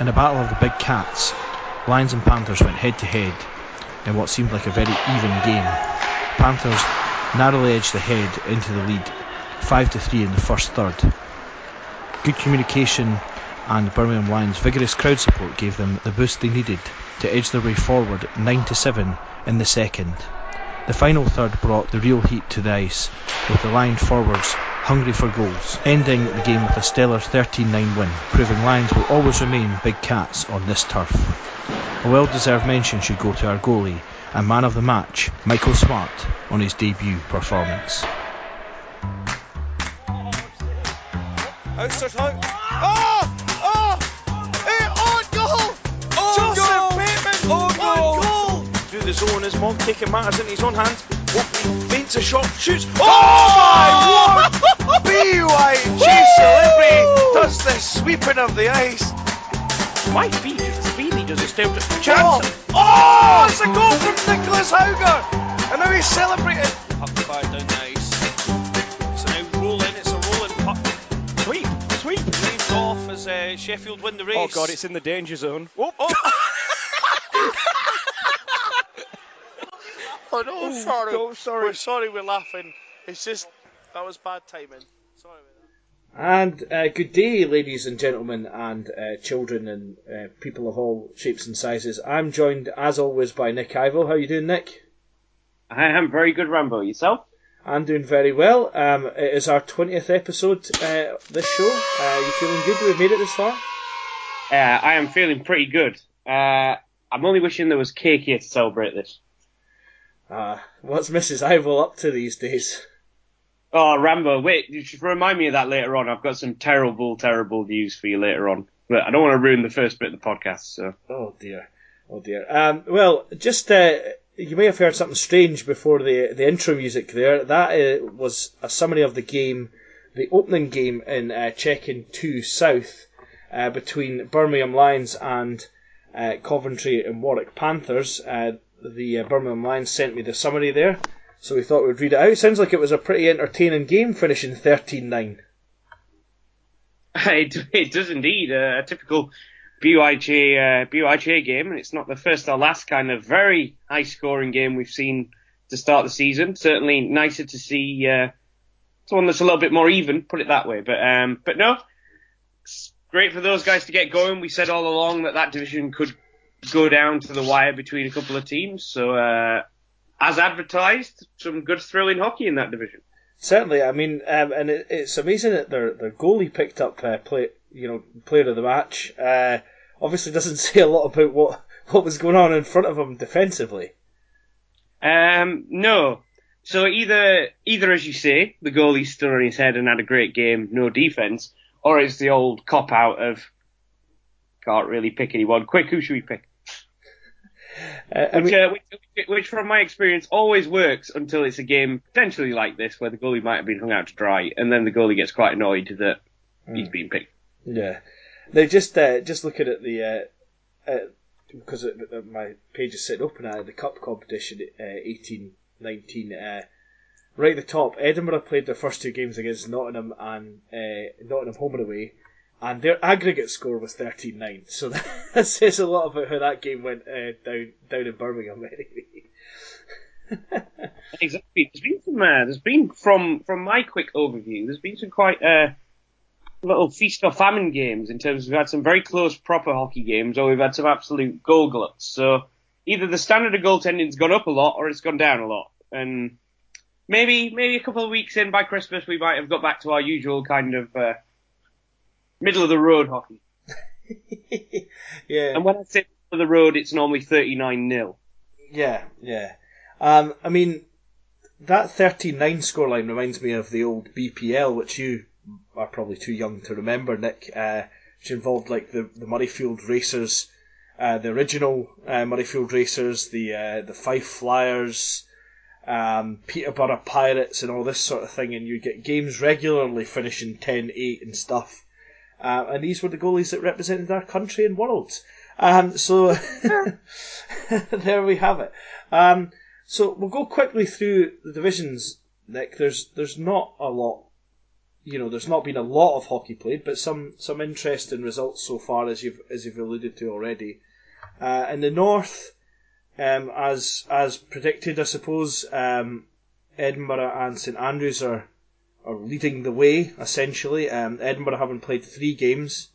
In a battle of the big cats, Lions and Panthers went head to head in what seemed like a very even game. Panthers narrowly edged ahead into the lead, 5 to 3 in the first third. Good communication and Birmingham Lions' vigorous crowd support gave them the boost they needed to edge their way forward 9 to 7 in the second. The final third brought the real heat to the ice, with the Lion forwards hungry for goals, ending the game with a stellar 13-9 win, proving Lions will always remain big cats on this turf. A well-deserved mention should go to our goalie and man of the match, Michael Smart, on his debut performance. Ousters out. Oh! Ah! Oh! Ah! Hey, eh, on goal! On Joseph goal! Bateman! On goal! goal! Through the zone as Monk taking matters into his own hands. Oh, feints a shot, shoots. Oh, oh my word! BYG celebrity does the sweeping of the ice. My feet just really does a step to Oh, chance. oh, it's a goal from Nicholas Hauger! And now he's celebrating. Puck fired down the ice. So now rolling, it's a rolling puck. Sweep, sweep. Waved off as uh, Sheffield win the race. Oh god, it's in the danger zone. Oh, oh. Oh no, sorry. no, sorry. We're sorry we're laughing. It's just, that was bad timing. Sorry about that. And uh, good day, ladies and gentlemen, and uh, children and uh, people of all shapes and sizes. I'm joined, as always, by Nick Ivo. How you doing, Nick? I am very good, Rambo. Yourself? I'm doing very well. Um, it is our 20th episode uh, this show. Uh, you feeling good? We've made it this far. Uh, I am feeling pretty good. Uh, I'm only wishing there was cake here to celebrate this. Uh, what's Mrs. Ivo up to these days? Oh, Rambo, wait, you should remind me of that later on. I've got some terrible, terrible news for you later on. But I don't want to ruin the first bit of the podcast, so. Oh dear, oh dear. Um, well, just uh, you may have heard something strange before the the intro music there. That uh, was a summary of the game, the opening game in uh, Checking Two South uh, between Birmingham Lions and uh, Coventry and Warwick Panthers. Uh, the Birmingham Lions sent me the summary there, so we thought we'd read it out. Sounds like it was a pretty entertaining game, finishing 13-9. It, it does indeed. Uh, a typical BYJ, uh, BYJ game, and it's not the first or last kind of very high scoring game we've seen to start the season. Certainly nicer to see, uh, that's a little bit more even, put it that way. But, um, but no, it's great for those guys to get going. We said all along that that division could go down to the wire between a couple of teams. So, uh, as advertised, some good thrilling hockey in that division. Certainly, I mean, um, and it, it's amazing that their their goalie picked up uh, play, you know, player of the match. Uh, obviously, doesn't say a lot about what what was going on in front of him defensively. Um, no. So either, either as you say, the goalie stood on his head and had a great game, no defense, or it's the old cop out of can't really pick anyone. Quick, who should we pick? Uh, Which, mean, uh, which, which, from my experience, always works until it's a game potentially like this where the goalie might have been hung out to dry, and then the goalie gets quite annoyed that he's been picked. yeah. They just uh, just looking at the uh, uh, because uh, my page is sitting open at the cup competition, uh, eighteen nineteen. Uh, right at the top, Edinburgh played their first two games against Nottingham and uh, Nottingham home and away, and their aggregate score was 13-9. So that says a lot about how that game went uh, down down in Birmingham. Anyway. Exactly. There's been some. Uh, there's been from from my quick overview. There's been some quite uh, little feast or famine games in terms of we've had some very close proper hockey games, or we've had some absolute goal gluts. So either the standard of goaltending's gone up a lot, or it's gone down a lot. And maybe maybe a couple of weeks in by Christmas, we might have got back to our usual kind of uh, middle of the road hockey. yeah. And when I say middle of the road, it's normally 39 0 Yeah, yeah. Um, I mean, that 13-9 scoreline reminds me of the old BPL, which you are probably too young to remember, Nick, uh, which involved like the, the Murrayfield Racers, uh, the original uh, Murrayfield Racers, the uh, the Fife Flyers, um, Peterborough Pirates, and all this sort of thing, and you get games regularly finishing 10-8 and stuff. Uh, and these were the goalies that represented our country and world. Um, so there we have it. Um, so we'll go quickly through the divisions, Nick. There's there's not a lot you know, there's not been a lot of hockey played, but some some interesting results so far, as you've as you've alluded to already. Uh, in the north, um, as as predicted, I suppose, um, Edinburgh and St Andrews are are leading the way essentially. Um, Edinburgh having played three games.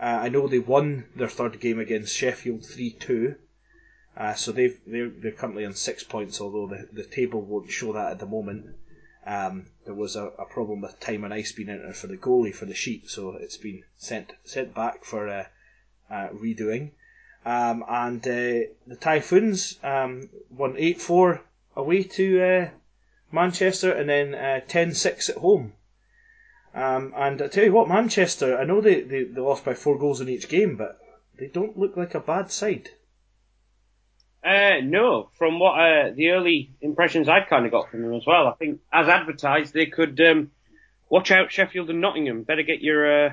Uh, I know they won their third game against Sheffield three two. Uh, so they've they're, they're currently on six points, although the, the table won't show that at the moment. Um, there was a, a problem with time and ice being entered for the goalie for the sheet, so it's been sent sent back for uh, uh, redoing. Um, and uh, the Typhoons um, won eight four away to uh, Manchester, and then uh, 10-6 at home. Um, and I tell you what, Manchester, I know they, they, they lost by four goals in each game, but they don't look like a bad side. Uh, no, from what uh, the early impressions I've kind of got from them as well, I think as advertised they could um, watch out Sheffield and Nottingham. Better get your uh,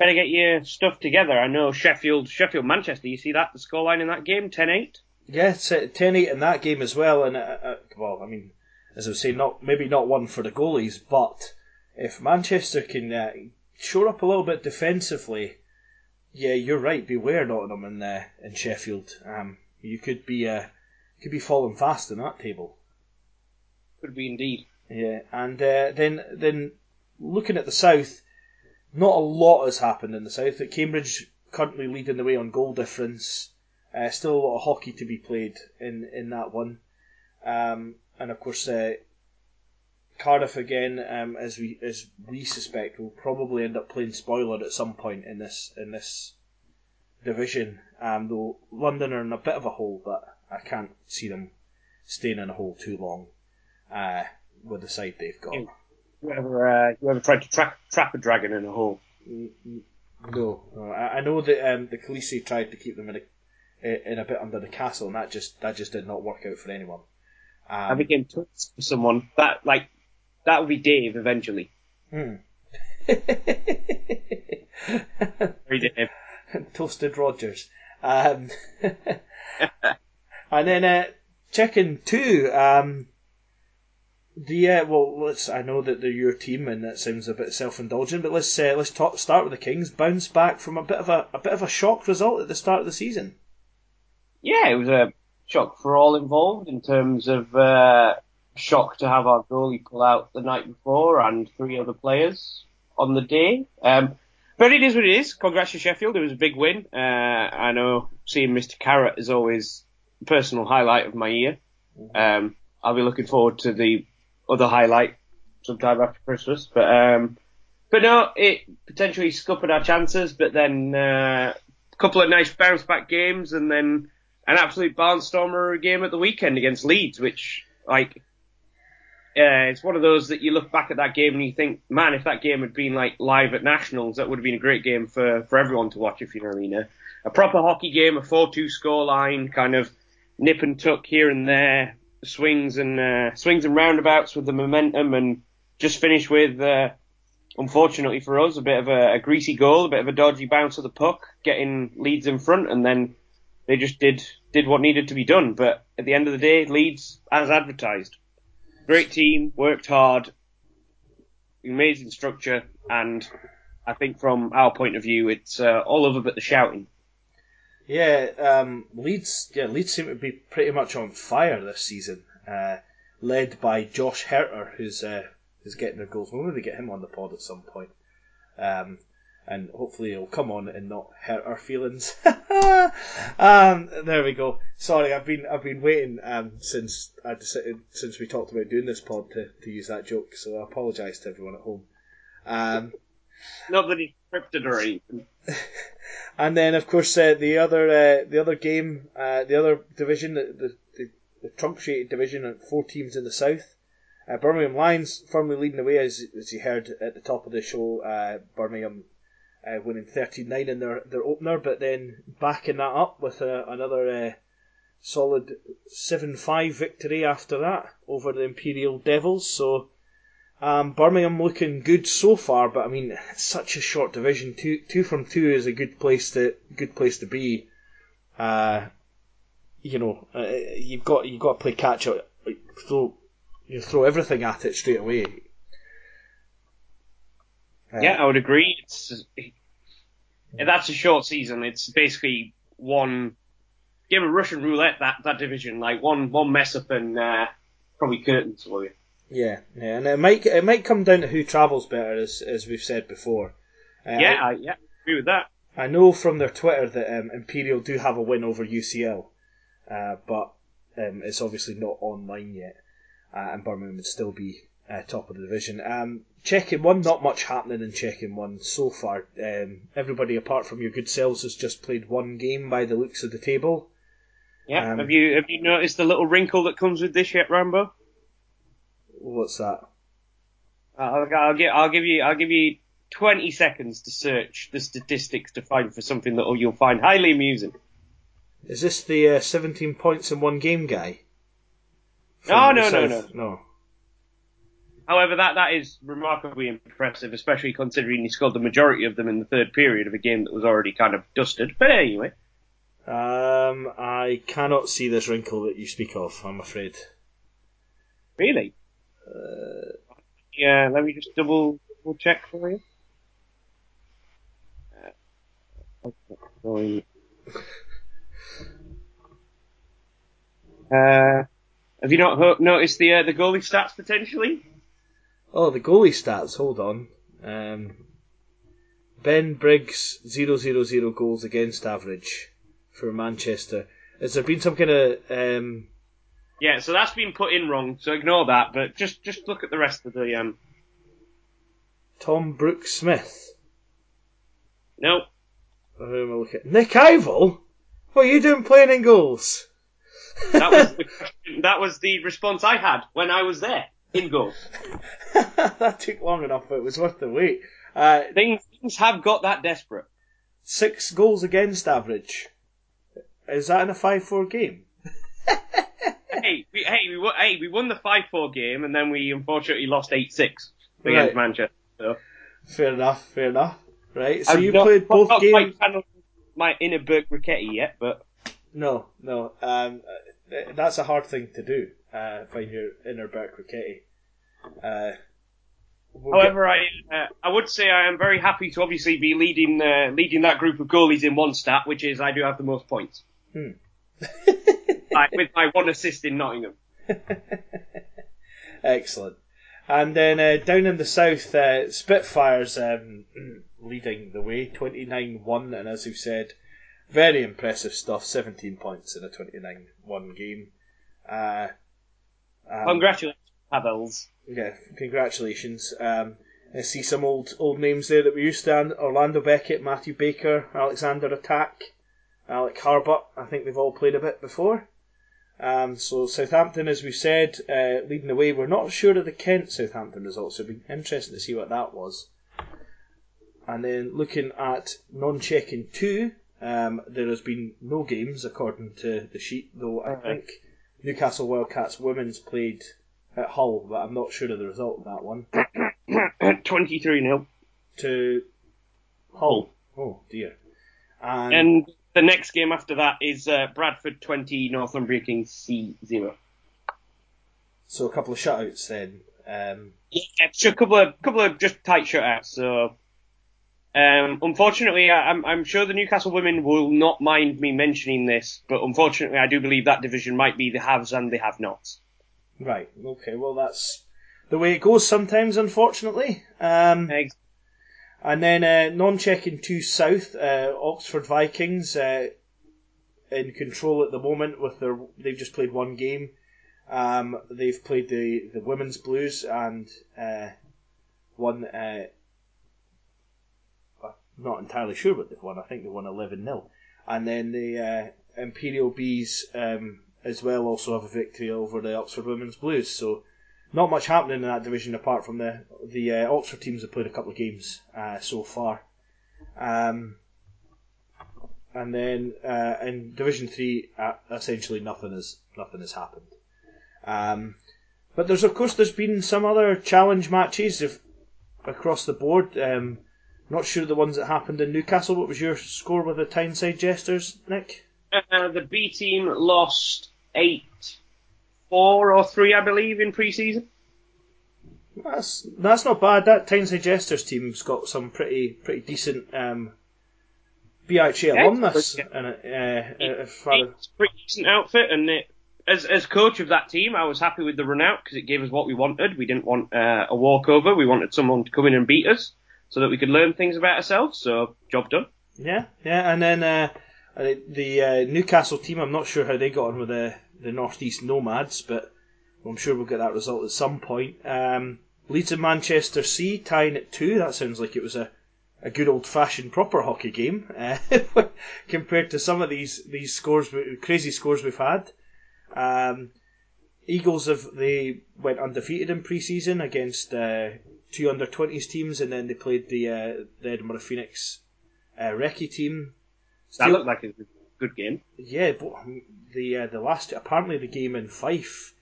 better get your stuff together. I know Sheffield, Sheffield Manchester. You see that the scoreline in that game, 10-8? Yeah, 10-8 in that game as well. And uh, uh, well, I mean, as I was saying, not maybe not one for the goalies, but if Manchester can uh, shore up a little bit defensively, yeah, you're right. Beware Nottingham and uh, in Sheffield. Um, you could be uh, could be falling fast in that table. Could be indeed. Yeah, and uh, then then looking at the south, not a lot has happened in the south. At Cambridge currently leading the way on goal difference. Uh, still a lot of hockey to be played in in that one, um, and of course uh, Cardiff again, um, as we as we suspect, will probably end up playing spoiler at some point in this in this division. Um, though London are in a bit of a hole, but I can't see them staying in a hole too long uh, with the side they've got. You ever, uh, you ever tried to trap, trap a dragon in a hole? No, no. I, I know that um, the Khaleesi tried to keep them in a in a bit under the castle, and that just that just did not work out for anyone. Um, I became touched for someone that like that would be Dave eventually. hmm. Dave. Toasted Rogers. Um, and then uh, checking two. Um, the uh, well, let's. I know that they're your team, and that sounds a bit self-indulgent, but let's uh, let's talk, start with the Kings. Bounce back from a bit of a a bit of a shock result at the start of the season. Yeah, it was a shock for all involved in terms of uh, shock to have our goalie pull out the night before and three other players on the day. Um, but it is what it is. Congrats to Sheffield. It was a big win. Uh, I know seeing Mr. Carrot is always a personal highlight of my year. Um, I'll be looking forward to the other highlight sometime after Christmas. But um, but no, it potentially scuppered our chances. But then uh, a couple of nice bounce back games, and then an absolute barnstormer game at the weekend against Leeds, which like uh, it's one of those that you look back at that game and you think, man, if that game had been like live at Nationals, that would have been a great game for, for everyone to watch, if you know what I mean. A, proper hockey game, a 4-2 score line, kind of nip and tuck here and there, swings and uh, swings and roundabouts with the momentum, and just finish with, uh, unfortunately for us, a bit of a, a greasy goal, a bit of a dodgy bounce of the puck, getting Leeds in front, and then they just did did what needed to be done. But at the end of the day, Leeds, as advertised, great team, worked hard, amazing structure, and I think from our point of view, it's uh, all over but the shouting. Yeah, um, Leeds. Yeah, Leeds seem to be pretty much on fire this season, uh, led by Josh Herter, who's uh, who's getting their goals. We'll maybe get him on the pod at some point, um, and hopefully he'll come on and not hurt our feelings. um, there we go. Sorry, I've been I've been waiting um, since I decided, since we talked about doing this pod to, to use that joke. So I apologise to everyone at home. Um, Not that he scripted or anything. and then, of course, uh, the other uh, the other game, uh, the other division, the, the, the, the truncated division, and four teams in the south. Uh, Birmingham Lions firmly leading the way, as, as you heard at the top of the show. Uh, Birmingham uh, winning 13-9 in their, their opener, but then backing that up with uh, another uh, solid 7-5 victory after that over the Imperial Devils. So um, Birmingham looking good so far, but I mean such a short division. Two two from two is a good place to good place to be. Uh, you know, uh, you've got you've got to play catch up. Throw you throw everything at it straight away. Uh, Yeah, I would agree. It's that's a short season. It's basically one game of Russian roulette that that division. Like one one mess up and uh, probably curtains for you. Yeah, yeah, and it might it might come down to who travels better, as as we've said before. Uh, Yeah, I, yeah, agree with that. I know from their Twitter that um, Imperial do have a win over UCL, uh, but um, it's obviously not online yet, uh, and Birmingham would still be uh, top of the division. Um, checking one, not much happening in checking one so far. Um, everybody apart from your good selves has just played one game by the looks of the table. Yeah. Um, have you have you noticed the little wrinkle that comes with this yet, Rambo? What's that? I'll, I'll give I'll give you I'll give you 20 seconds to search the statistics to find for something that you'll find highly amusing. Is this the uh, 17 points in one game guy? No, the no, no, no. However, that, that is remarkably impressive, especially considering he scored the majority of them in the third period of a game that was already kind of dusted. But anyway, Um, I cannot see this wrinkle that you speak of. I'm afraid. really. Uh, Yeah, let me just double, double check for you. Uh. Uh, have you not ho- noticed the uh, the goalie stats potentially? Oh, the goalie stats. Hold on. Um, ben Briggs zero zero zero goals against average for Manchester. Has there been some kind of um, Yeah, so that's been put in wrong, so ignore that. But just just look at the rest of the um. Tom Brooks Smith? No, Who am I looking at? Nick Ivel. What are you doing playing in goals? that was the question, that was the response I had when I was there in goal. that took long enough, but it was worth the wait. Uh, Things things have got that desperate. six goals against average. Is that in a 5 4 game? hey, we, hey, we won, hey, we won the five four game, and then we unfortunately lost eight six Right. against Manchester. So Fair enough, fair enough. Right, so I've you not- played both not games. quite my inner Burke Ricketty yet, but No, no. Um, uh, that's a hard thing to do. Uh, find your inner Burke Ricketty. Uh, we'll however, I uh, I would say I am very happy to obviously be leading uh, leading that group of goalies in one stat, which is I do have the most points. Hmm. I- with my one assist in Nottingham. excellent. And then uh, down in the south, uh, Spitfires um, leading the way, twenty nine one, and as we've said, very impressive stuff. Seventeen points in a twenty nine one game. Uh, um, Congratulations, Pavels. Yeah, congratulations. Um, I see some old old names there that we used to. and Orlando Beckett, Matthew Baker, Alexander Attack, Alec Harbutt. I think they've all played a bit before. Um, so Southampton, as we said, uh, leading the way. We're not sure of the Kent Southampton results, it'd be interesting to see what that was. And then looking at non-checking two, um, there has been no games according to the sheet, though I think Newcastle Wildcats women's played at Hull, but I'm not sure of the result of that one. 23 0. To Hull. Oh dear. And, And the next game after that is uh, Bradford 20, Northumbria Kings C 0. so a couple of shutouts then. Um, Yeah, a couple of couple of just tight shutouts. So, um, unfortunately, I, I'm I'm sure the Newcastle women will not mind me mentioning this, but unfortunately, I do believe that division might be the haves and the have-nots. right. Okay. Well, that's the way it goes sometimes, unfortunately. Um, Ex- And then uh, non-checking two south, uh, Oxford Vikings uh, in control at the moment with their. They've just played one game. Um, they've played the the women's Blues and uh, won. Not entirely sure what they've won. I think they won eleven 0 And then the uh, Imperial Bees um, as well also have a victory over the Oxford Women's Blues. So not much happening in that division apart from the the uh, Oxford teams have played a couple of games uh, so far. Um, and then uh, in Division Three, uh, essentially nothing has nothing has happened. Um, but there's of course there's been some other challenge matches if, across the board. Um, not sure the ones that happened in Newcastle. What was your score with the Tyneside Jesters, Nick? Uh, the B team lost eight, four or three, I believe, in pre-season. That's that's not bad. That Tyneside Jesters team's got some pretty pretty decent um, Yeah, alumnus in. Uh, uh, as- It's a pretty decent outfit, and it, as as coach of that team, I was happy with the run out because it gave us what we wanted. We didn't want uh, a walkover. We wanted someone to come in and beat us so that we could learn things about ourselves. So job done. Yeah, yeah, and then uh, the uh, Newcastle team. I'm not sure how they got on with the the Northeast Nomads, but I'm sure we'll get that result at some point. Um, Leeds and Manchester C tying at two. That sounds like it was a, a good old fashioned proper hockey game uh, compared to some of these these scores, crazy scores we've had. Um, Eagles have they went undefeated in pre-season against uh, two under 20s teams, and then they played the uh, the Edinburgh Phoenix uh, recce team. That looked like a good- good game. yeah, but um, the uh, the last apparently the game in Fife,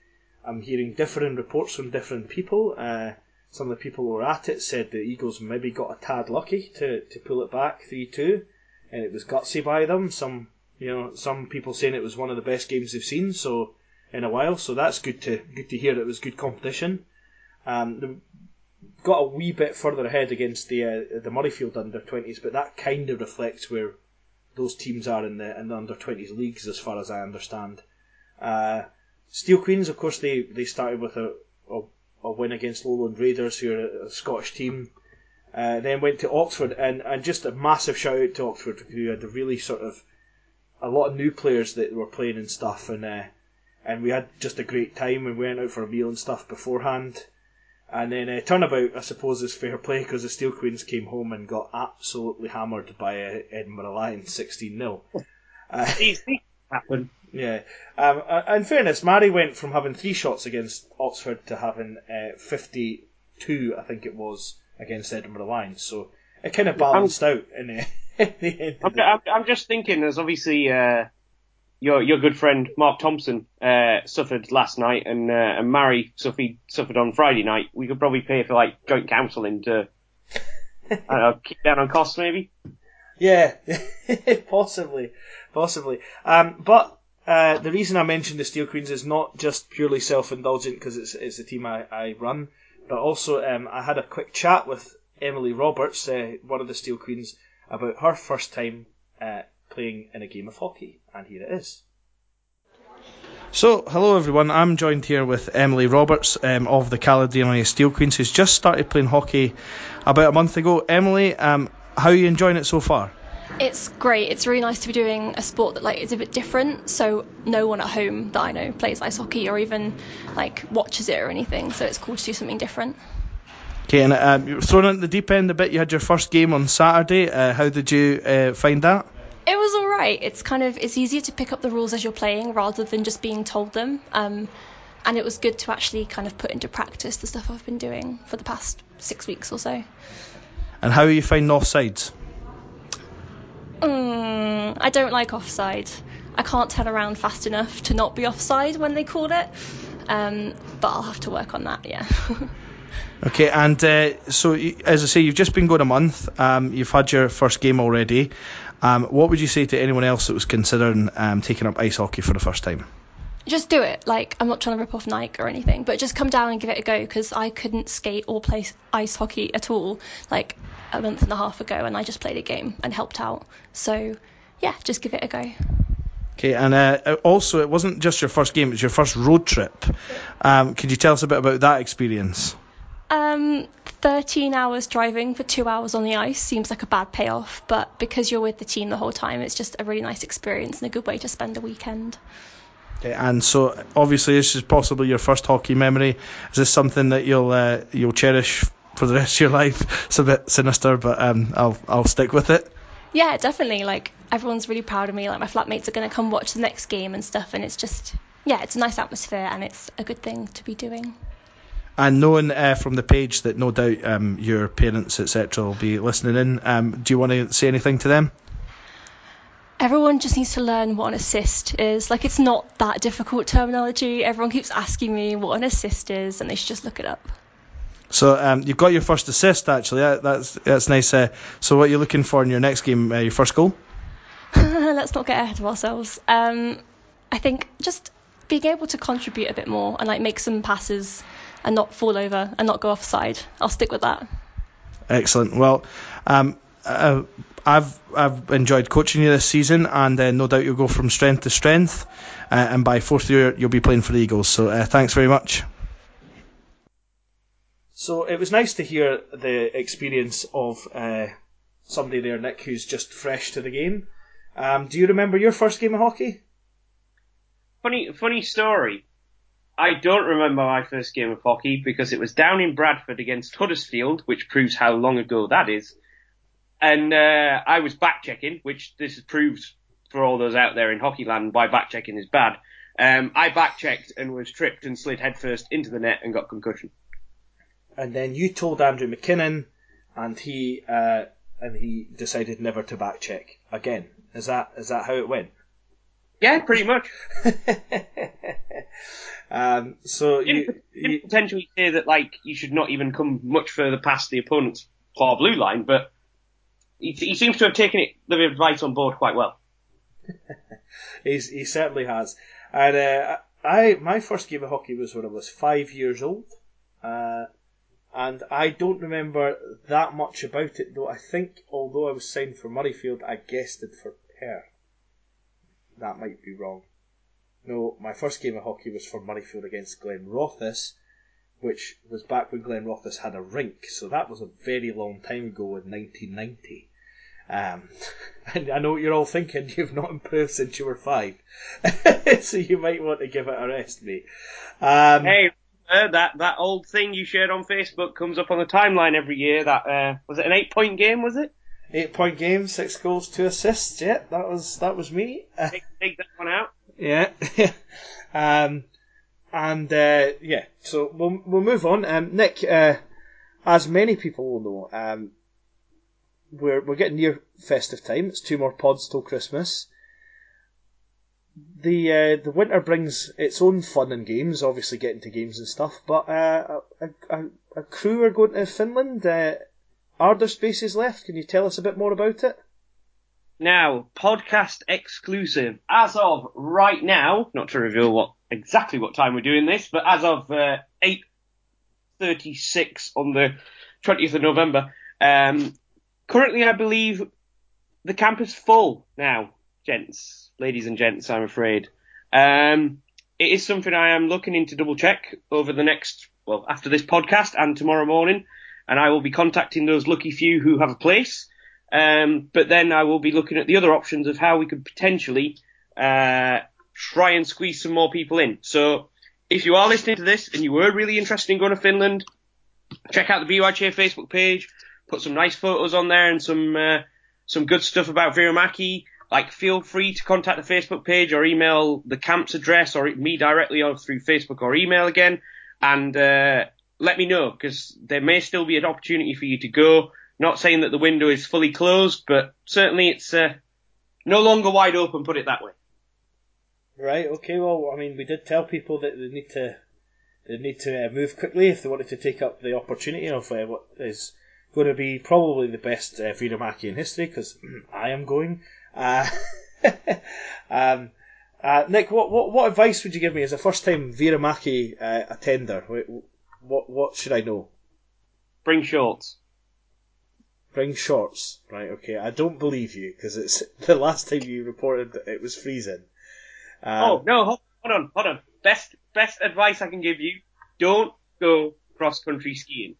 I'm hearing different reports from different people. Uh, some of the people who were at it said the Eagles maybe got a tad lucky to, to pull it back three two, and it was gutsy by them. Some you know some people saying it was one of the best games they've seen so in a while. So that's good to good to hear. It was good competition. Um, got a wee bit further ahead against the uh, the Murrayfield under twenties, but that kind of reflects where those teams are in the in the under twenties leagues, as far as I understand. Uh, Steel Queens, of course, they, they started with a, a, a win against Lowland Raiders, who are a, a Scottish team. Uh, then went to Oxford, and, and just a massive shout out to Oxford, who had a really sort of a lot of new players that were playing and stuff, and uh, and we had just a great time, and we went out for a meal and stuff beforehand. And then uh, turnabout, I suppose, is fair play because the Steel Queens came home and got absolutely hammered by uh, Edinburgh Lions 16 0. Uh, happen. yeah. Um, in fairness, Mary went from having three shots against Oxford to having uh, 52, I think it was, against Edinburgh Lions. So it kind of balanced out in the, in the end. I'm, the- I'm, I'm just thinking, there's obviously uh, your your good friend Mark Thompson uh, suffered last night, and uh, and Mary suffered suffered on Friday night. We could probably pay for like joint counselling to I don't know, keep down on costs maybe. Yeah, possibly, possibly. Um, but uh, the reason I mentioned the Steel Queens is not just purely self-indulgent because it's, it's the team I, I run, but also um, I had a quick chat with Emily Roberts, uh, one of the Steel Queens, about her first time uh, playing in a game of hockey, and here it is. So, hello everyone. I'm joined here with Emily Roberts um, of the Caledonia Steel Queens, who's just started playing hockey about a month ago. Emily, um, how are you enjoying it so far? It's great. It's really nice to be doing a sport that like is a bit different. So no one at home that I know plays ice hockey or even like watches it or anything. So it's cool to do something different. Okay, and um, you were thrown into the deep end a bit. You had your first game on Saturday. Uh, how did you uh, find that? It was all right. It's kind of it's easier to pick up the rules as you're playing rather than just being told them. Um, and it was good to actually kind of put into practice the stuff I've been doing for the past six weeks or so. And how are you finding offsides? Mm, I don't like offside. I can't turn around fast enough to not be offside when they call it. Um, but I'll have to work on that. Yeah. Okay, and uh, so as I say, you've just been going a month. Um, you've had your first game already. Um, what would you say to anyone else that was considering um, taking up ice hockey for the first time? just do it. Like, I'm not trying to rip off Nike or anything, but just come down and give it a go because I couldn't skate or play ice hockey at all like a month and a half ago, and I just played a game and helped out. So, yeah, just give it a go. Okay, and uh, also, it wasn't just your first game; it was your first road trip. Um, could you tell us a bit about that experience? Um, 13 hours driving for two hours on the ice seems like a bad payoff, but because you're with the team the whole time, it's just a really nice experience and a good way to spend a weekend. And so obviously, this is possibly your first hockey memory. Is this something that you'll uh, you'll cherish for the rest of your life? It's a bit sinister, but um, I'll I'll stick with it. Yeah, definitely. Like everyone's really proud of me. Like my flatmates are going to come watch the next game and stuff, and it's just yeah, it's a nice atmosphere and it's a good thing to be doing. And knowing uh, from the page that no doubt um, your parents, etc., will be listening in, um, do you want to say anything to them? Everyone just needs to learn what an assist is. Like it's not that difficult terminology. Everyone keeps asking me what an assist is, and they should just look it up. So um, you've got your first assist, actually. That, that's that's nice. Uh, so what are you looking for in your next game? Uh, your first goal? Let's not get ahead of ourselves. Um, I think just being able to contribute a bit more and like make some passes and not fall over and not go offside. I'll stick with that. Excellent. Well, um, uh, I've I've enjoyed coaching you this season, and uh, no doubt you'll go from strength to strength. Uh, and by fourth year, you'll be playing for the Eagles. So uh, thanks very much. So it was nice to hear the experience of uh, somebody there, Nick, who's just fresh to the game. Um, do you remember your first game of hockey? Funny, funny story. I don't remember my first game of hockey because it was down in Bradford against Huddersfield, which proves how long ago that is. And uh, I was back checking, which this proves for all those out there in hockey land why back checking is bad. Um, I back checked and was tripped and slid headfirst into the net and got concussion. And then you told Andrew McKinnon, and he uh, and he decided never to back check again. Is that is that how it went? Yeah, pretty much. um, so you, you, potentially say that like you should not even come much further past the opponent's far blue line, but he, he seems to have taken it the advice on board quite well. he's, he certainly has. And uh, I my first game of hockey was when I was five years old, uh, and I don't remember that much about it. Though I think, although I was signed for Murrayfield, I guessed it for Perth. That might be wrong. No, my first game of hockey was for Murrayfield against Glenrothes, which was back when Glenrothes had a rink. So that was a very long time ago in 1990. Um, and I know what you're all thinking, you've not improved since you were five. so you might want to give it a rest, mate. Um, Hey, uh, that that old thing you shared on Facebook comes up on the timeline every year. That uh, was it an eight point game? Was it? Eight point game, six goals, two assists. Yeah, that was that was me. Take, take that one out. Yeah. um, and uh, yeah, so we'll we'll move on. Um, Nick, uh, as many people will know, um, we're we're getting near festive time. It's two more pods till Christmas. The uh, the winter brings its own fun and games, obviously getting to games and stuff. But uh, a, a, a crew are going to Finland. Uh, are there spaces left? Can you tell us a bit more about it? Now, podcast exclusive. As of right now, not to reveal what exactly what time we're doing this, but as of uh, 8.36 on the 20th of November, um, currently I believe the camp is full now, gents, ladies and gents, I'm afraid. Um, it is something I am looking into double check over the next, well, after this podcast and tomorrow morning, and I will be contacting those lucky few who have a place. Um, but then I will be looking at the other options of how we could potentially uh, try and squeeze some more people in. So if you are listening to this and you were really interested in going to Finland, check out the BYJ Facebook page. Put some nice photos on there and some uh, some good stuff about Vierumäki. Like, feel free to contact the Facebook page or email the camp's address or me directly or through Facebook or email again, and uh, let me know because there may still be an opportunity for you to go. Not saying that the window is fully closed, but certainly it's uh, no longer wide open. Put it that way. Right. Okay. Well, I mean, we did tell people that they need to they need to uh, move quickly if they wanted to take up the opportunity of uh, what is going to be probably the best uh, Vierumäki in history because I am going. Uh, um, uh, Nick, what, what what advice would you give me as a first time Vierumäki uh, attender? What, what what should I know? Bring shorts. Bring shorts, right? Okay, I don't believe you because it's the last time you reported that it was freezing. Um, oh no! Hold, hold on, hold on. Best best advice I can give you: don't go cross country skiing.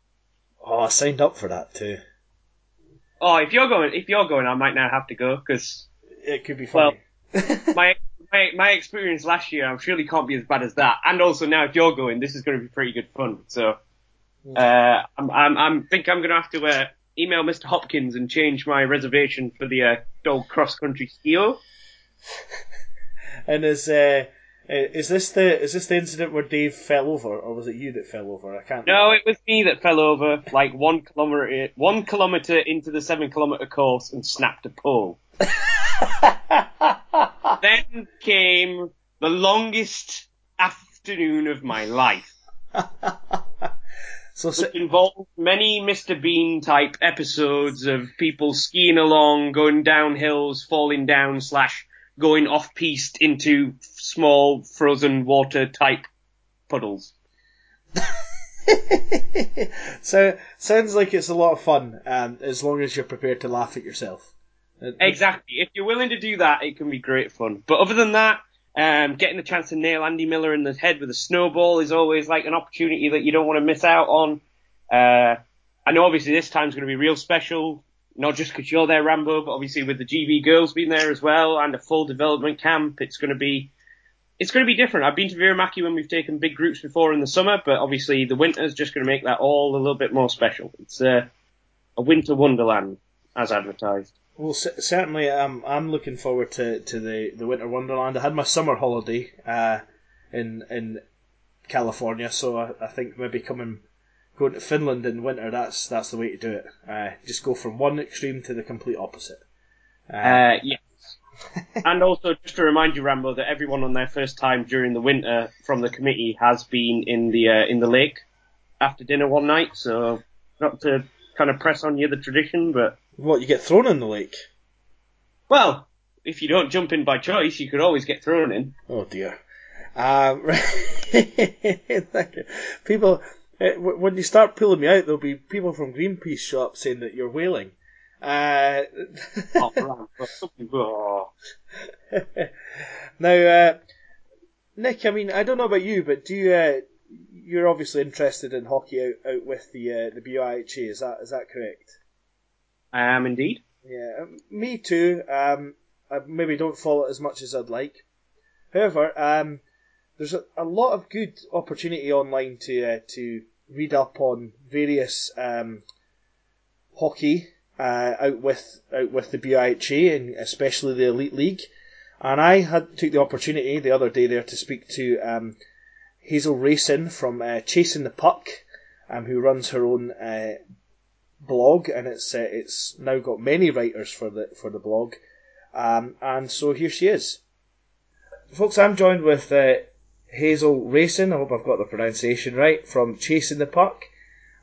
Oh, I signed up for that too. Oh, if you're going, if you're going, I might now have to go because It could be fun. well, my, my my experience last year, I'm surely can't be as bad as that. And also now, if you're going, this is going to be pretty good fun. So, uh, I'm I'm I'm think I'm going to have to uh, email Mr. Hopkins and change my reservation for the uh, dog cross country skier. and is uh, is this the is this the incident where Dave fell over, or was it you that fell over? I can't. No, it was me that fell over like one kilometer one kilometer into the seven kilometer course and snapped a pole. then came the longest afternoon of my life. so, so Which involved many Mr. Bean type episodes of people skiing along, going down hills, falling down, slash going off piste into small frozen water type puddles. so sounds like it's a lot of fun, um, as long as you're prepared to laugh at yourself. Exactly. If you're willing to do that, it can be great fun. But other than that, um, getting a chance to nail Andy Miller in the head with a snowball is always like an opportunity that you don't want to miss out on. Uh, I know obviously this time's going to be real special, not just because you're there, Rambo, but obviously with the GB girls being there as well and a full development camp, it's going to be it's going to be different. I've been to Vierumäki when we've taken big groups before in the summer, but obviously the winter's just going to make that all a little bit more special. It's uh, a winter wonderland, as advertised. Well, c- certainly, um, I'm looking forward to, to the, the winter wonderland. I had my summer holiday uh, in in California, so I, I think maybe coming going to Finland in winter that's that's the way to do it. Uh, just go from one extreme to the complete opposite. Uh, yes. and also, just to remind you, Rambo, that everyone on their first time during the winter from the committee has been in the uh, in the lake after dinner one night. So, not to kind of press on you the tradition, but What you get thrown in the lake? well, if you don't jump in by choice, you could always get thrown in. Oh dear. Um, people, uh, when you start pulling me out, there'll be people from Greenpeace show up saying that you're whaling. Uh, now, uh, Nick, I mean, I don't know about you, but do you? Uh, you're obviously interested in hockey out, out with the uh, the BIHA. Is that is that correct? I am indeed. Yeah, um, me too. Um, I maybe don't follow it as much as I'd like. However, um, there's a, a lot of good opportunity online to uh, to read up on various um, hockey uh, out with out with the BIHA and especially the Elite League. And I had took the opportunity the other day there to speak to um, Hazel Racing from uh, Chasing the Puck, um, who runs her own uh, blog, and it's uh, it's now got many writers for the for the blog. Um, and so here she is, folks. I'm joined with uh, Hazel Racing. I hope I've got the pronunciation right from Chasing the Puck.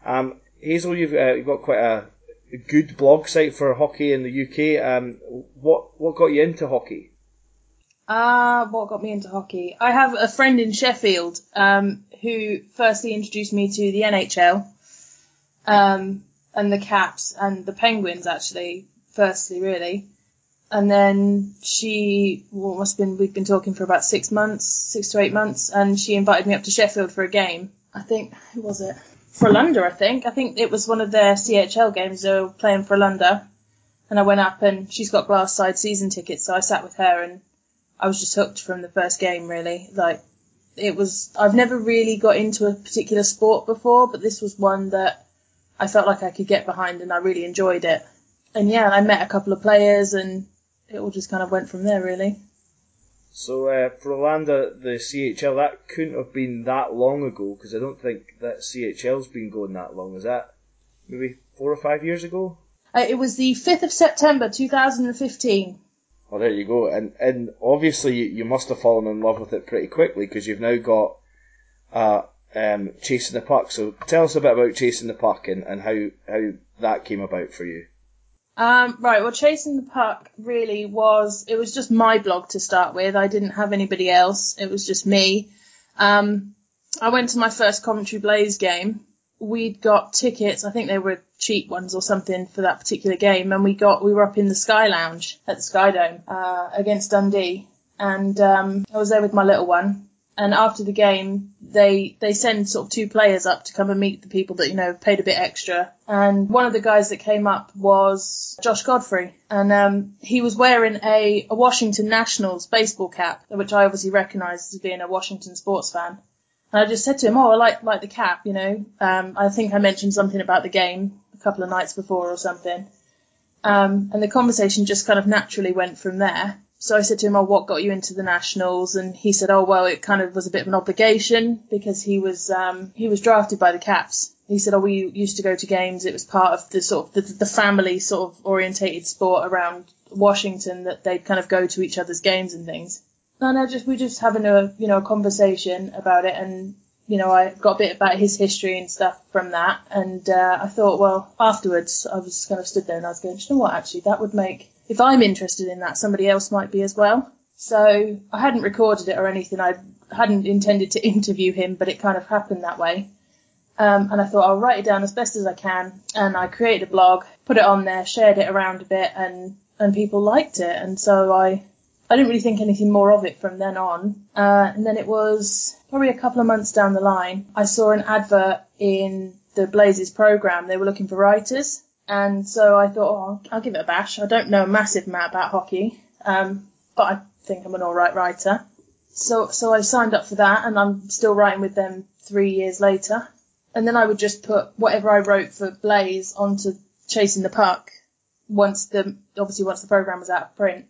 Um, Hazel, you've, uh, you've got quite a good blog site for hockey in the UK. Um, what what got you into hockey? Ah, what got me into hockey? I have a friend in Sheffield um, who firstly introduced me to the NHL um, and the Caps and the Penguins, actually, firstly, really. And then she, well, must have been, we'd been talking for about six months, six to eight months, and she invited me up to Sheffield for a game. I think, who was it? For Frölunda, I think. I think it was one of their CHL games. They were playing Frölunda. And I went up and she's got glass side season tickets, so I sat with her and I was just hooked from the first game, really. Like, it was, I've never really got into a particular sport before, but this was one that I felt like I could get behind and I really enjoyed it. And yeah, I met a couple of players and it all just kind of went from there, really. So uh, Frölunda, the CHL that couldn't have been that long ago because I don't think that CHL's been going that long. Is that maybe four or five years ago? Uh, it was the 5th of September 2015. Well, there you go. And and obviously you, you must have fallen in love with it pretty quickly because you've now got uh, um, chasing the puck. So tell us a bit about chasing the puck and, and how how that came about for you. Um, right, well, Chasing the Puck really was, it was just my blog to start with. I didn't have anybody else. It was just me. Um, I went to my first Coventry Blaze game. We'd got tickets, I think they were cheap ones or something for that particular game, and we got, we were up in the Sky Lounge at the Sky Dome, uh, against Dundee. And, um, I was there with my little one. And after the game, they they send sort of two players up to come and meet the people that you know paid a bit extra. And one of the guys that came up was Josh Godfrey, and um, he was wearing a, a Washington Nationals baseball cap, which I obviously recognised as being a Washington sports fan. And I just said to him, "Oh, I like like the cap, you know." Um, I think I mentioned something about the game a couple of nights before or something. Um, and the conversation just kind of naturally went from there. So I said to him, "Oh, what got you into the nationals?" And he said, "Oh, well, it kind of was a bit of an obligation because he was um, he was drafted by the Caps." He said, "Oh, we used to go to games. It was part of the sort of the, the family sort of orientated sport around Washington that they'd kind of go to each other's games and things." And I just we just having a you know a conversation about it, and you know I got a bit about his history and stuff from that, and uh, I thought, well, afterwards I was kind of stood there and I was going, "Do you know what? Actually, that would make if I'm interested in that, somebody else might be as well. So I hadn't recorded it or anything. I hadn't intended to interview him, but it kind of happened that way. Um, and I thought I'll write it down as best as I can. And I created a blog, put it on there, shared it around a bit, and and people liked it. And so I I didn't really think anything more of it from then on. Uh, and then it was probably a couple of months down the line, I saw an advert in the Blazes program. They were looking for writers. And so I thought, oh, I'll, give it a bash. I don't know a massive amount about hockey, um, but I think I'm an alright writer. So, so I signed up for that and I'm still writing with them three years later. And then I would just put whatever I wrote for Blaze onto Chasing the Puck once the, obviously once the program was out of print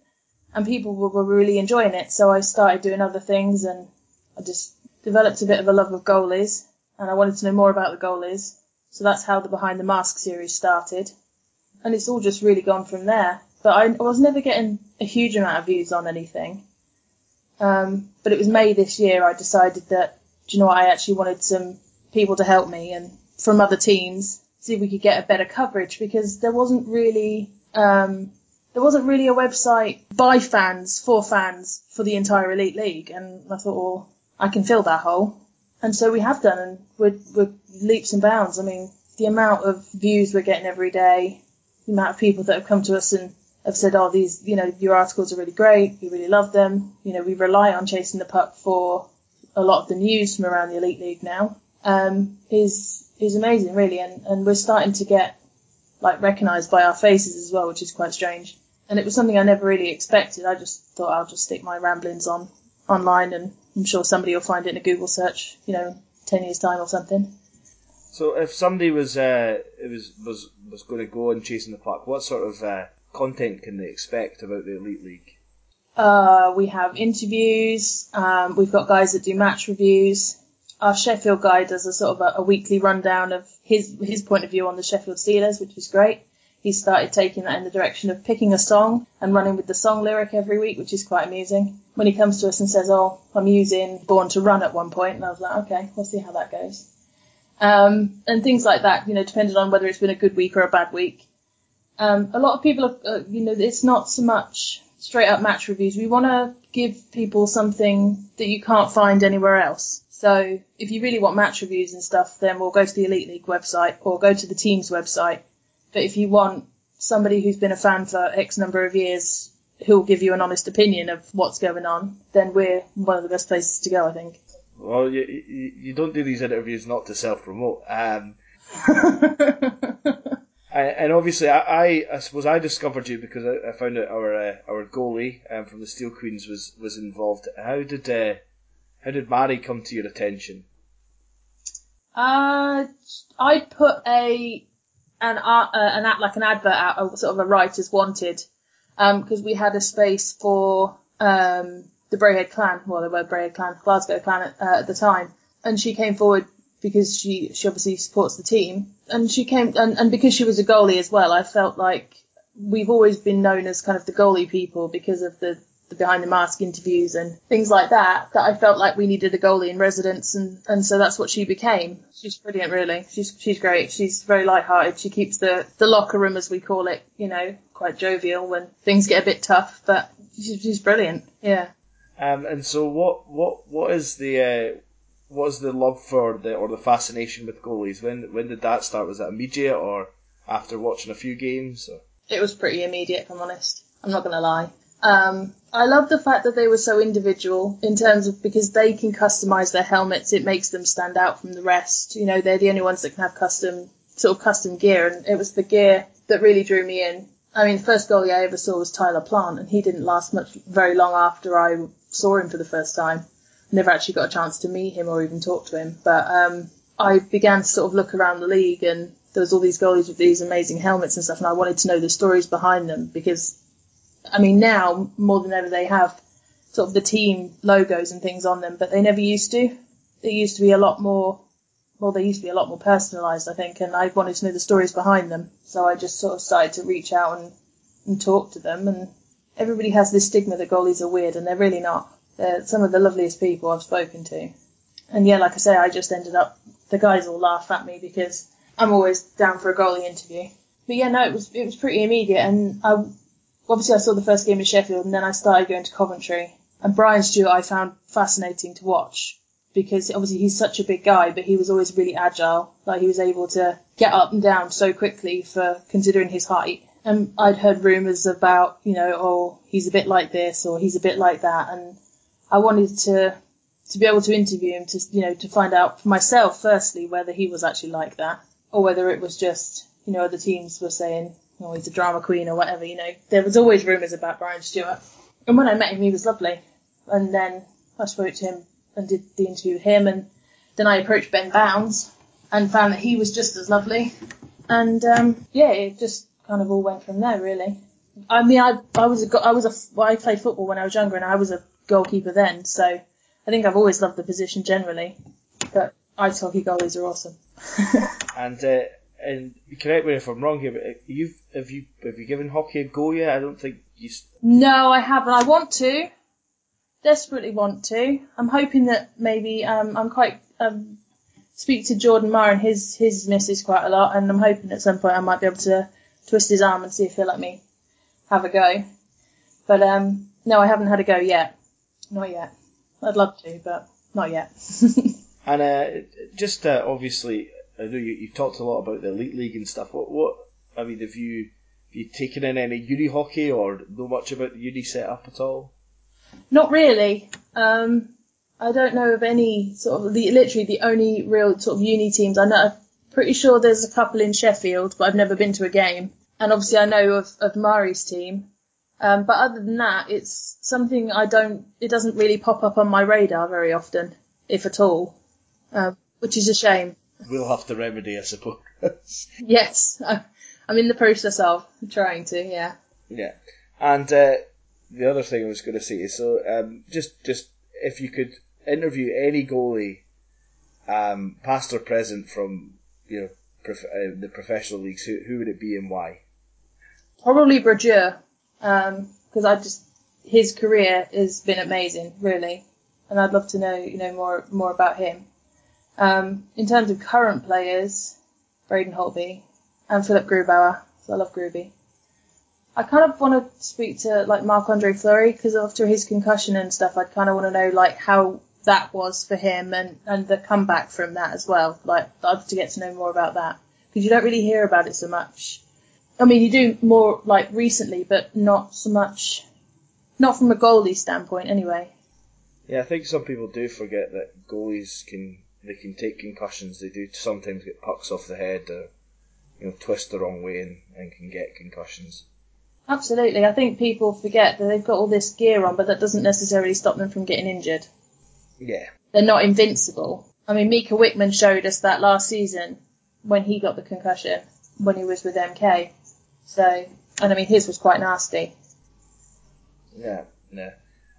and people were, were really enjoying it. So I started doing other things and I just developed a bit of a love of goalies and I wanted to know more about the goalies. So that's how the Behind the Mask series started. And it's all just really gone from there. But I, I was never getting a huge amount of views on anything. Um, but it was May this year I decided that, do you know what, I actually wanted some people to help me and from other teams, see if we could get a better coverage because there wasn't really, um, there wasn't really a website by fans for fans for the entire Elite League. And I thought, well, I can fill that hole. And so we have done, and we're, we're leaps and bounds. I mean, the amount of views we're getting every day, the amount of people that have come to us and have said, oh, these, you know, your articles are really great. We really love them. You know, we rely on chasing the puck for a lot of the news from around the Elite League now, um, is, is amazing, really. And, and we're starting to get, like, recognised by our faces as well, which is quite strange. And it was something I never really expected. I just thought I'll just stick my ramblings on online and I'm sure somebody will find it in a Google search, you know, 10 years time or something. So if somebody was uh, was was was going to go and chasing the puck, what sort of uh, content can they expect about the Elite League? Uh, we have interviews. Um, we've got guys that do match reviews. Our Sheffield guy does a sort of a, a, weekly rundown of his his point of view on the Sheffield Steelers, which is great. He started taking that in the direction of picking a song and running with the song lyric every week, which is quite amusing. When he comes to us and says, "Oh, I'm using Born to Run" at one point, and I was like, "Okay, we'll see how that goes." um, and things like that. You know, depending on whether it's been a good week or a bad week. Um, a lot of people, are, uh, you know, it's not so much straight up match reviews. We want to give people something that you can't find anywhere else. So if you really want match reviews and stuff, then we'll go to the Elite League website or go to the team's website. But if you want somebody who's been a fan for X number of years who will give you an honest opinion of what's going on, then we're one of the best places to go, I think. Well, you, you, you don't do these interviews not to self promote. Um, and obviously, I, I, I, suppose I discovered you because I, I found out our uh, our goalie um, from the Steel Queens was was involved. How did uh, how did Mary come to your attention? Uh, I put a an art, uh, an ad, like an advert out, sort of a writers wanted, because um, we had a space for um, the Braehead clan, well, they were Braehead clan, Glasgow clan at, uh, at the time, and she came forward because she she obviously supports the team, and she came and, and because she was a goalie as well, I felt like we've always been known as kind of the goalie people because of the the behind the mask interviews and things like that, that I felt like we needed a goalie in residence and, and so that's what she became. She's brilliant really. She's, she's great. She's very light-hearted. She keeps the, the locker room, as we call it, you know, quite jovial when things get a bit tough, but she's, she's brilliant. Yeah. Um, and so, what what what is the uh, what is the love for the or the fascination with goalies? When when did that start? Was that immediate or after watching a few games? Or? It was pretty immediate, if I'm honest. I'm not gonna lie. Um, I love the fact that they were so individual in terms of because they can customize their helmets. It makes them stand out from the rest. You know, they're the only ones that can have custom sort of custom gear, and it was the gear that really drew me in. I mean, the first goalie I ever saw was Tyler Plante, and he didn't last much very long after I saw him for the first time. Never actually got a chance to meet him or even talk to him. But um, I began to sort of look around the league and there was all these goalies with these amazing helmets and stuff and I wanted to know the stories behind them because I mean now more than ever they have sort of the team logos and things on them, but they never used to. They used to be a lot more well, they used to be a lot more personalised, I think, and I wanted to know the stories behind them. So I just sort of started to reach out and, and talk to them, and everybody has this stigma that goalies are weird, and they're really not. They're some of the loveliest people I've spoken to. And yeah, like I say, I just ended up, the guys all laugh at me because I'm always down for a goalie interview. But yeah, no, it was, it was pretty immediate. And I, obviously I saw the first game in Sheffield and then I started going to Coventry. And Brian Stewart I found fascinating to watch because obviously he's such a big guy, but he was always really agile. Like he was able to get up and down so quickly for considering his height. And I'd heard rumours about, you know, oh, he's a bit like this or he's a bit like that. And I wanted to, to be able to interview him to, you know, to find out for myself, firstly, whether he was actually like that or whether it was just, you know, other teams were saying, oh, he's a drama queen or whatever, you know. There was always rumours about Brian Stewart. And when I met him, he was lovely. And then I spoke to him and did the interview with him. And then I approached Ben Bowns and found that he was just as lovely. And um, yeah, it just kind of all went from there, really. I mean, I I was a I was a well, I played football when I was younger, and I was a goalkeeper then. So I think I've always loved the position generally. But ice hockey goalies are awesome. And uh, and correct me if I'm wrong here, but you've have you have you given hockey a go yet? I don't think you. No, I haven't. I want to. Desperately want to. I'm hoping that maybe um, I'm quite um, speak to Jordan Marr and his his missus quite a lot, and I'm hoping at some point I might be able to twist his arm and see if he'll let me have a go. But um, no, I haven't had a go yet. Not yet. I'd love to, but not yet. And uh, just uh, obviously, I know you you talked a lot about the elite league and stuff. What what I mean, have you have you taken in any uni hockey or know much about the uni setup at all? Not really. Um, I don't know of any sort of the literally the only real sort of uni teams. I know. I'm pretty sure there's a couple in Sheffield, but I've never been to a game. And obviously, I know of of Mari's team. Um, but other than that, it's something I don't. It doesn't really pop up on my radar very often, if at all, um, which is a shame. We'll have to remedy, I suppose. Yes, I'm in the process of trying to. Yeah. Yeah, and uh, the other thing I was going to say is so um, just just if you could interview any goalie, um, past or present from you know prof- uh, the professional leagues, who who would it be and why? Probably Brodeur, because I just his career has been amazing, really, and I'd love to know you know more more about him. Um, in terms of current players, Braden Holtby and Philipp Grubauer. So I love Gruby. I kind of want to speak to like Marc Andre Fleury because after his concussion and stuff, I'd kind of want to know like how that was for him and and the comeback from that as well. Like I'd love to get to know more about that because you don't really hear about it so much. I mean, you do more like recently, but not so much. Not from a goalie standpoint, anyway. Yeah, I think some people do forget that goalies can they can take concussions. They do sometimes get pucks off the head or you know twist the wrong way and, and can get concussions. Absolutely. I think people forget that they've got all this gear on, but that doesn't necessarily stop them from getting injured. Yeah, They're not invincible. I mean, Mika Wikman showed us that last season when he got the concussion when he was with MK. So, and I mean, his was quite nasty. Yeah, yeah.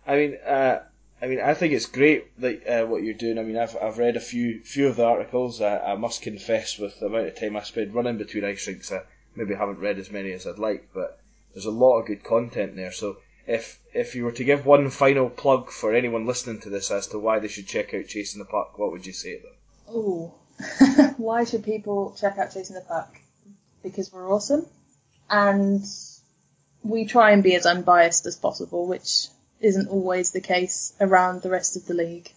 I mean, uh, I mean, I think it's great that uh, what you're doing. I mean, I've I've read a few few of the articles. I, I must confess, with the amount of time I spend running between ice rinks, I maybe haven't read as many as I'd like. But there's a lot of good content there. So if if you were to give one final plug for anyone listening to this as to why they should check out Chasing the Puck, what would you say to them? Ooh. Why should people check out Chasing the Puck? Because we're awesome. And we try and be as unbiased as possible, which isn't always the case around the rest of the league.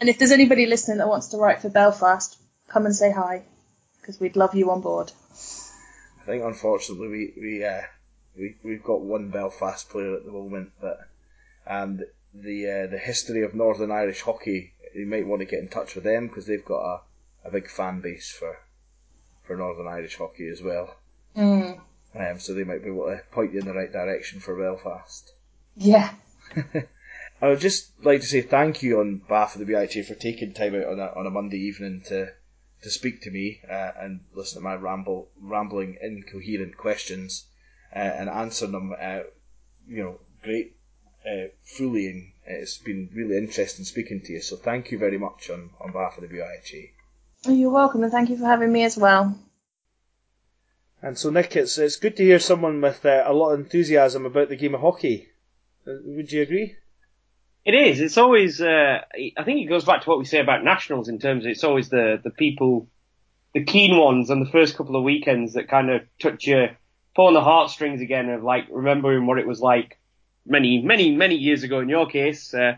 And if there's anybody listening that wants to write for Belfast, come and say hi, because we'd love you on board. I think unfortunately we we uh, we we've got one Belfast player at the moment, but um, the uh, the history of Northern Irish hockey, you might want to get in touch with them because they've got a, a big fan base for for Northern Irish hockey as well. Mm. Um, so they might be able to point you in the right direction for Belfast. Yeah. I would just like to say thank you on behalf of the BIHA for taking time out on a, on a Monday evening to to speak to me uh, and listen to my ramble, rambling, incoherent questions uh, and answer them. Uh, you know, great, uh, fully, and it's been really interesting speaking to you. So thank you very much on, on behalf of the BIHA. Oh, You're welcome, and thank you for having me as well. And so, Nick, it's it's good to hear someone with uh, a lot of enthusiasm about the game of hockey. Uh, Would you agree? It is. It's always. Uh, I think it goes back to what we say about nationals in terms of it's always the the people, the keen ones on the first couple of weekends that kind of touch your pull on the heartstrings again of like remembering what it was like many many many years ago in your case. Uh,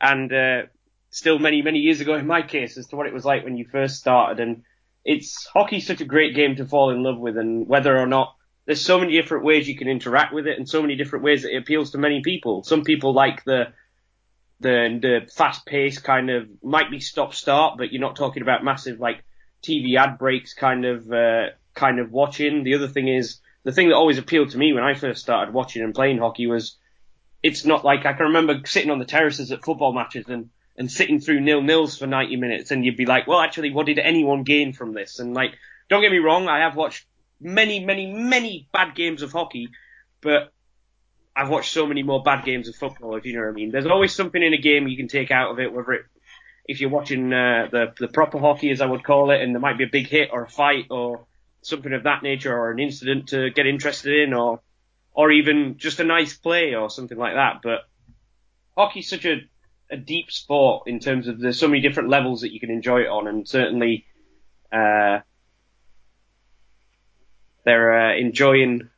and uh, still many many years ago in my case as to what it was like when you first started. And it's hockey's such a great game to fall in love with, and whether or not there's so many different ways you can interact with it, and so many different ways that it appeals to many people. Some people like the the the fast pace kind of might be stop start, but you're not talking about massive like TV ad breaks kind of uh, kind of watching. The other thing is the thing that always appealed to me when I first started watching and playing hockey was it's not like I can remember sitting on the terraces at football matches and and sitting through nil nils for 90 minutes and you'd be like, well, actually, what did anyone gain from this? And like, don't get me wrong, I have watched many, many, many bad games of hockey, but I've watched so many more bad games of football, if you know what I mean. There's always something in a game you can take out of it, whether it, if you're watching uh, the the proper hockey, as I would call it, and there might be a big hit or a fight or something of that nature, or an incident to get interested in, or or even just a nice play or something like that. But hockey's such a a deep sport in terms of there's so many different levels that you can enjoy it on, and certainly uh, they're uh, enjoying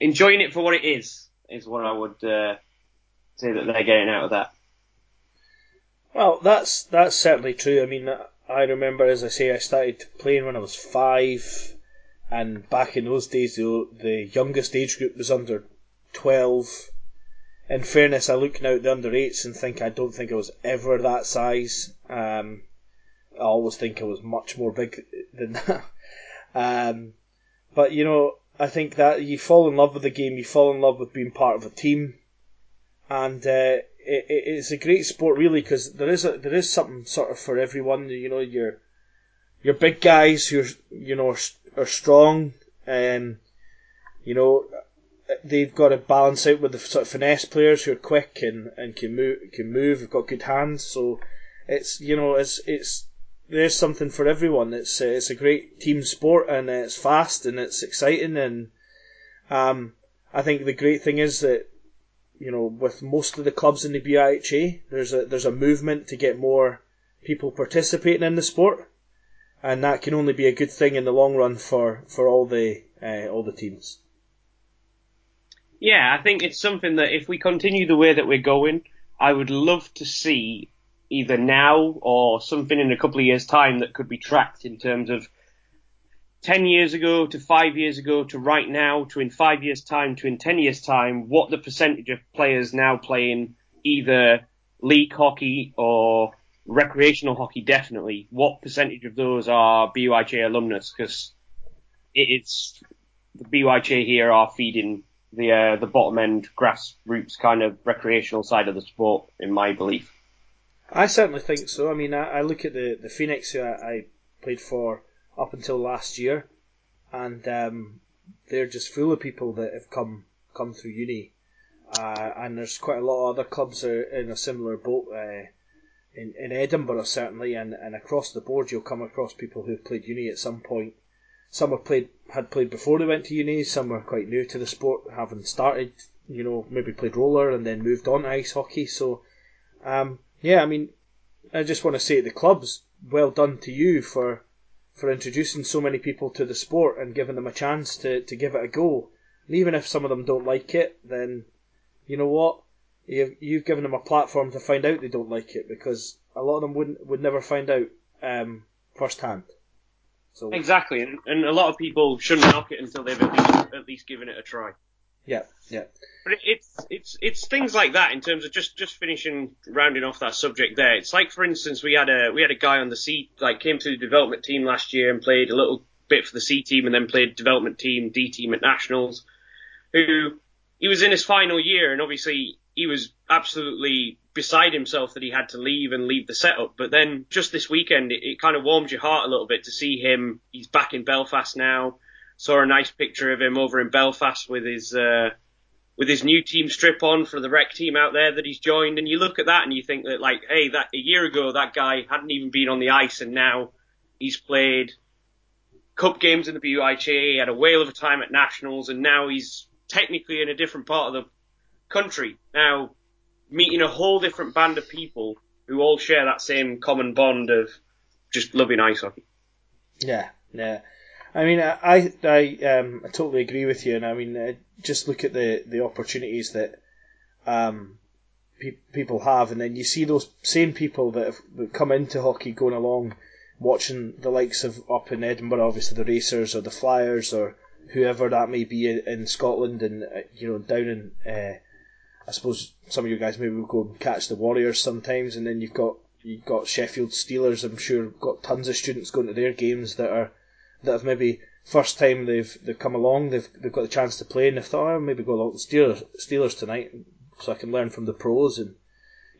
enjoying it for what it is is what I would uh, say that they're getting out of that. Well, that's that's certainly true. I mean, I remember, as I say, I started playing when I was five, and back in those days, the, the youngest age group was under twelve. In fairness, I look now at the under eights and think I don't think I was ever that size. Um, I always think I was much more big than that. Um, but you know, I think that you fall in love with the game, you fall in love with being part of a team, and uh, it, it's a great sport really because there is a, there is something sort of for everyone. You know, your your big guys who are, you know are, are strong, and you know they've got to balance out with the sort of finesse players who are quick and, and can move can move, have got good hands. So it's you know it's it's there's something for everyone. It's uh, it's a great team sport and it's fast and it's exciting and um, I think the great thing is that you know with most of the clubs in the BIHA there's a there's a movement to get more people participating in the sport and that can only be a good thing in the long run for for all the uh, all the teams. Yeah, I think it's something that if we continue the way that we're going, I would love to see either now or something in a couple of years' time that could be tracked in terms of 10 years ago to 5 years ago to right now to in 5 years' time to in 10 years' time, what the percentage of players now playing either league hockey or recreational hockey definitely, what percentage of those are BYJ alumnus? Because it's, the BYJ here are feeding the, uh, the bottom end grassroots kind of recreational side of the sport, in my belief. I certainly think so. I mean, I, I look at the, the Phoenix who I, I, played for up until last year, and um, they're just full of people that have come come through uni. Uh, and there's quite a lot of other clubs are in a similar boat uh, in, in Edinburgh, certainly, and, and across the board you'll come across people who've played uni at some point. Some have played had played before they went to uni, some are quite new to the sport, having started, you know, maybe played roller and then moved on to ice hockey. So, um, yeah, I mean, I just want to say the clubs, well done to you for for introducing so many people to the sport and giving them a chance to, to give it a go. And even if some of them don't like it, then you know what? You've, you've given them a platform to find out they don't like it because a lot of them wouldn't would never find out um, firsthand. So exactly, and, and a lot of people shouldn't knock it until they've at least, at least given it a try. Yeah, yeah. But it's it's it's things like that in terms of just just finishing rounding off that subject there. It's like for instance we had a we had a guy on the C like came to the development team last year and played a little bit for the C team and then played development team D team at nationals. Who he was in his final year and obviously he was absolutely beside himself that he had to leave and leave the setup. But then just this weekend it, it kind of warms your heart a little bit to see him. He's back in Belfast now saw a nice picture of him over in Belfast with his uh, with his new team strip on for the rec team out there that he's joined. And you look at that and you think that like, hey, that a year ago that guy hadn't even been on the ice, and now he's played cup games in the BUIHA, he had a whale of a time at nationals, and now he's technically in a different part of the country. Now meeting a whole different band of people who all share that same common bond of just loving ice hockey. Yeah, yeah. I mean, I I um I totally agree with you, and I mean, uh, just look at the the opportunities that um pe- people have, and then you see those same people that have come into hockey going along, watching the likes of up in Edinburgh, obviously the Racers or the Flyers or whoever that may be in, in Scotland, and uh, you know down in. Uh, I suppose some of you guys maybe will go and catch the Warriors sometimes, and then you've got you've got Sheffield Steelers. I'm sure got tons of students going to their games that are that have maybe first time they've they've come along, they've they've got the chance to play, and they've thought, oh, maybe go along to Steelers Steelers tonight, so I can learn from the pros, and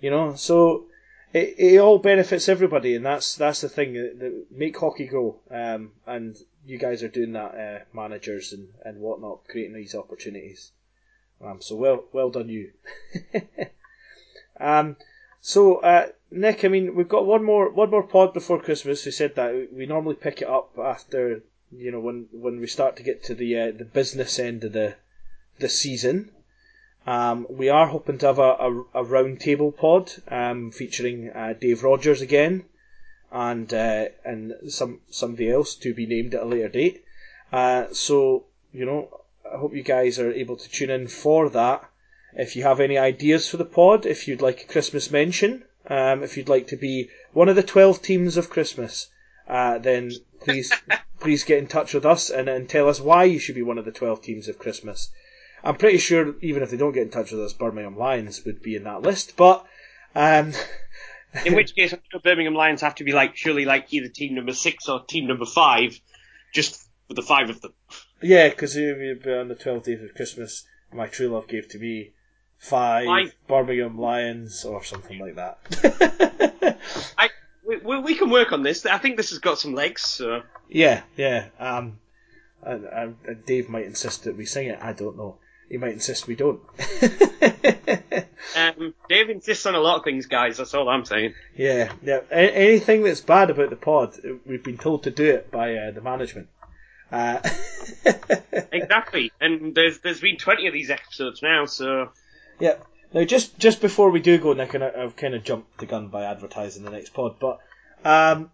you know, so it, it all benefits everybody, and that's that's the thing that, make hockey grow. Um, and you guys are doing that, uh, managers and and whatnot, creating these opportunities. Um, so well well done you. um, so uh, Nick, I mean, we've got one more one more pod before Christmas. We said that we normally pick it up after you know when when we start to get to the uh, the business end of the the season. Um, we are hoping to have a, a, a round table pod um, featuring uh, Dave Rogers again and uh, and some somebody else to be named at a later date. Uh, so you know, I hope you guys are able to tune in for that. If you have any ideas for the pod, if you'd like a Christmas mention, um, if you'd like to be one of the twelve teams of Christmas, uh, then please please get in touch with us and, and tell us why you should be one of the twelve teams of Christmas. I'm pretty sure even if they don't get in touch with us, Birmingham Lions would be in that list. But um, In which case, Birmingham Lions have to be like surely like either team number six or team number five, just for the five of them. Yeah, because on the twelfth day of Christmas. My true love gave to me five. Birmingham Lions or something like that. I we, we, can work on this. I think this has got some legs. So yeah, yeah. Um, and, and, and Dave might insist that we sing it. I don't know. He might insist we don't. um, Dave insists on a lot of things, guys. That's all I'm saying. Yeah, yeah. A- anything that's bad about the pod, we've been told to do it by uh, the management. Uh, Exactly. And there's there's been 20 of these episodes now, so yeah. Now, just just before we do go, Nick, and I, I've kind of jumped the gun by advertising the next pod, but um,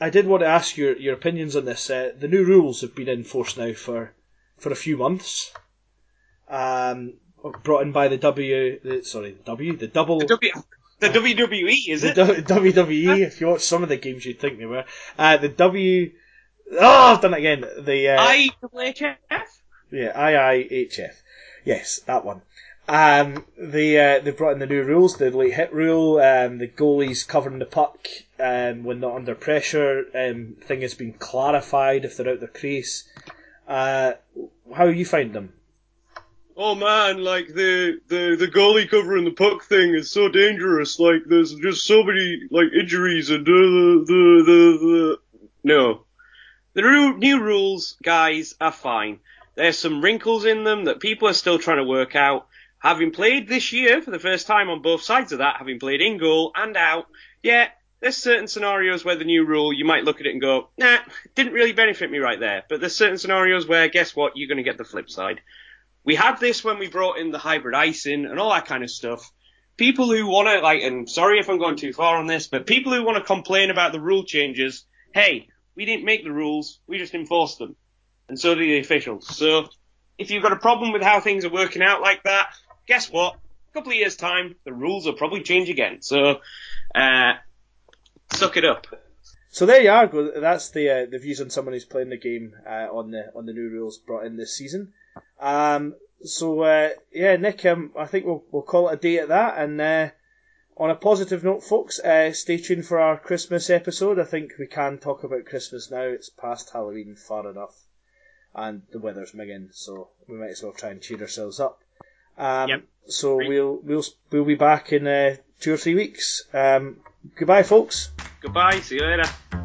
I did want to ask your your opinions on this. Uh, the new rules have been in force now for for a few months. Um, brought in by the W, the, sorry, W, the double. the, w, the WWE is the it? W- WWE. If you watch some of the games, you'd think they were. Uh, the W. Oh, I've done it again. The uh, IWHF. yeah, IIHF. Yes, that one. Um, they uh, they brought in the new rules, the late hit rule, um, the goalies covering the puck um, when not under pressure. Um, thing has been clarified if they're out their crease. Uh, how you find them? Oh man, like the, the, the goalie covering the puck thing is so dangerous. Like there's just so many like injuries and the the the, the no. The new rules, guys, are fine. There's some wrinkles in them that people are still trying to work out. Having played this year for the first time on both sides of that, having played in goal and out, yeah, there's certain scenarios where the new rule, you might look at it and go, nah, didn't really benefit me right there. But there's certain scenarios where, guess what, you're going to get the flip side. We had this when we brought in the hybrid icing and all that kind of stuff. People who want to, like, and sorry if I'm going too far on this, but people who want to complain about the rule changes, hey, we didn't make the rules, we just enforced them. And so do the officials. So, if you've got a problem with how things are working out like that, guess what? A couple of years time, the rules will probably change again. So, uh, suck it up. So there you are. That's the uh, the views on someone who's playing the game uh, on the on the new rules brought in this season. Um, so uh, yeah, Nick, um, I think we'll we'll call it a day at that. And uh, on a positive note, folks, uh, stay tuned for our Christmas episode. I think we can talk about Christmas now. It's past Halloween far enough, and the weather's minging, so we might as well try and cheer ourselves up. Um, Yep. So we'll we'll we'll be back in uh, two or three weeks. Um, goodbye, folks. Goodbye, see you later.